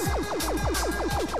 ハハハハ!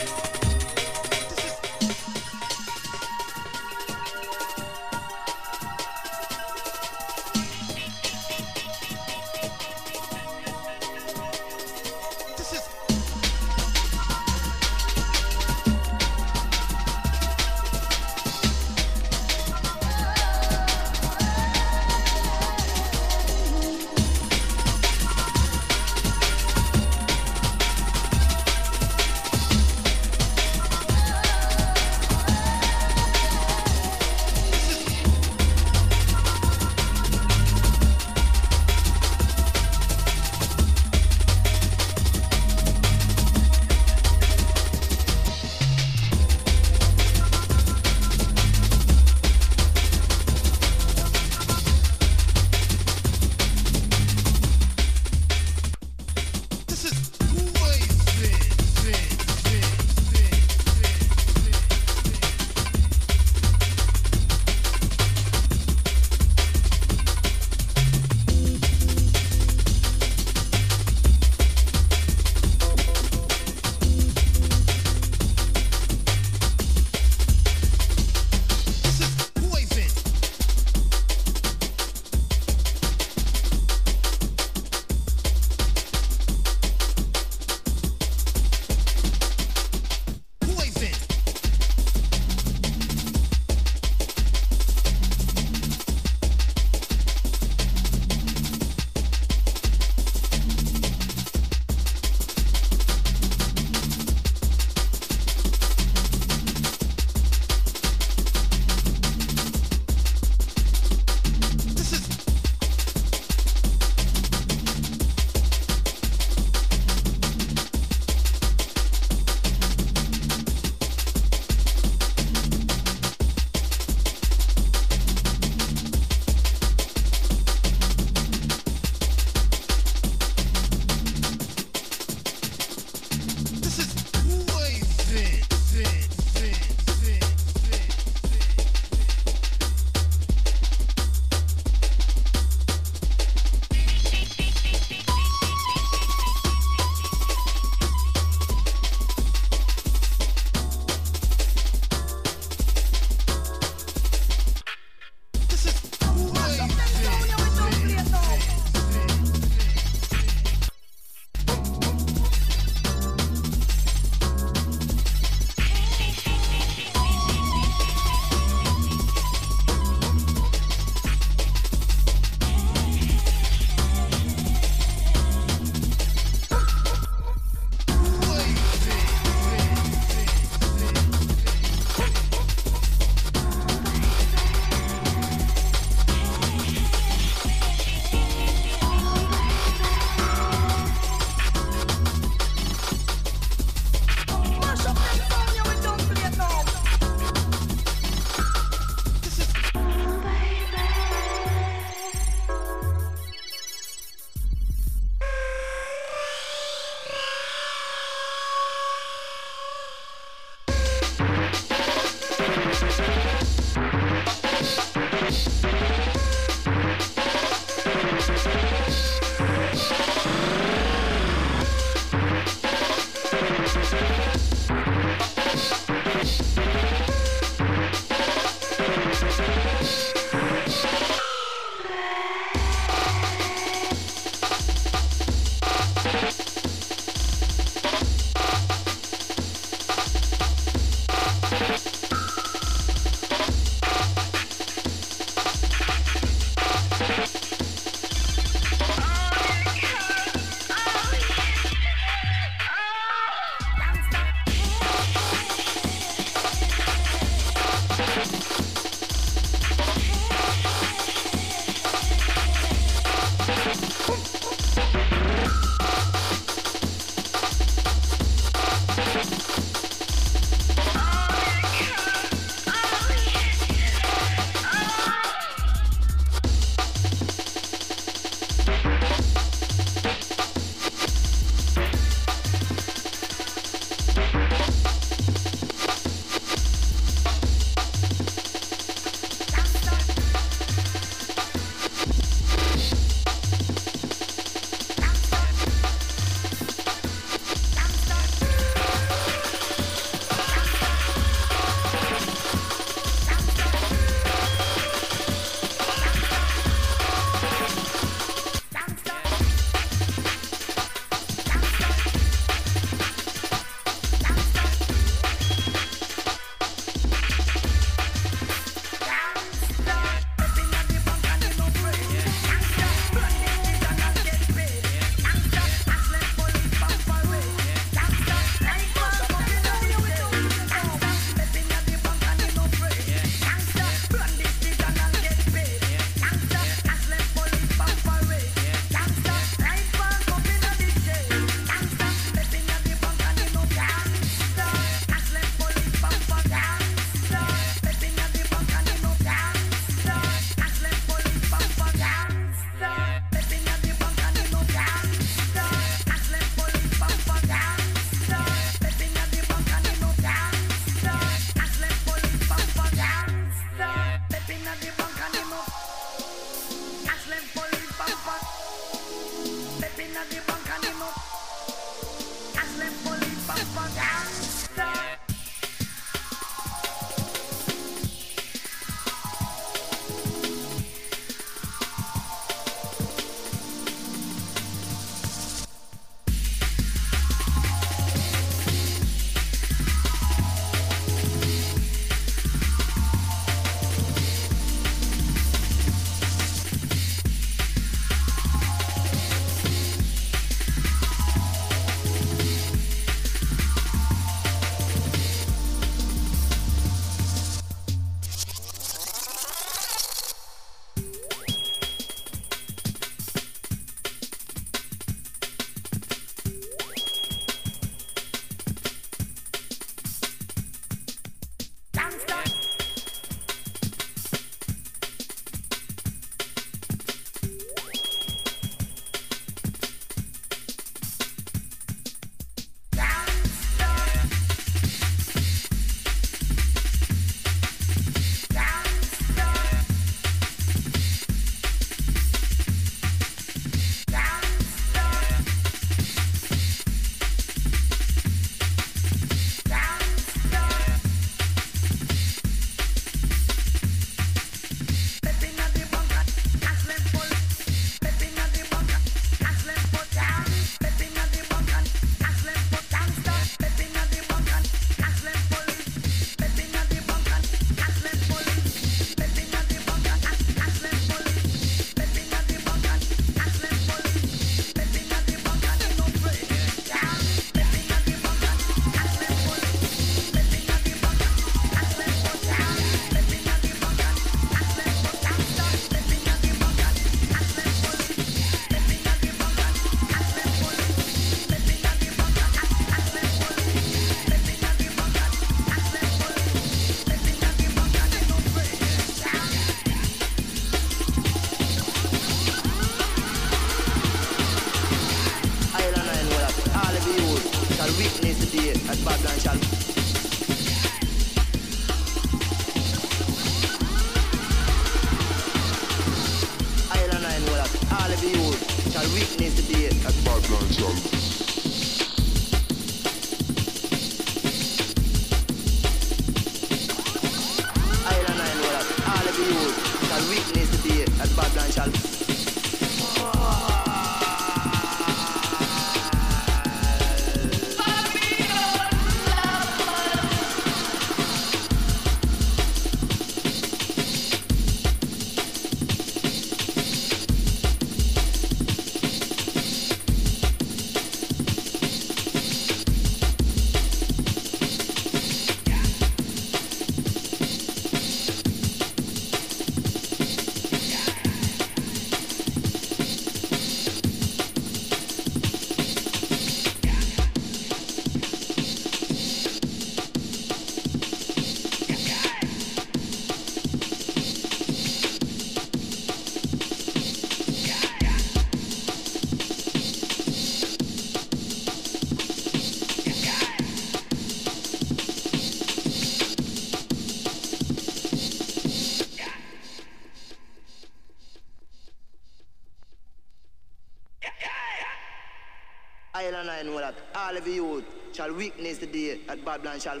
of shall witness the day that Babylon shall.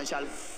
إن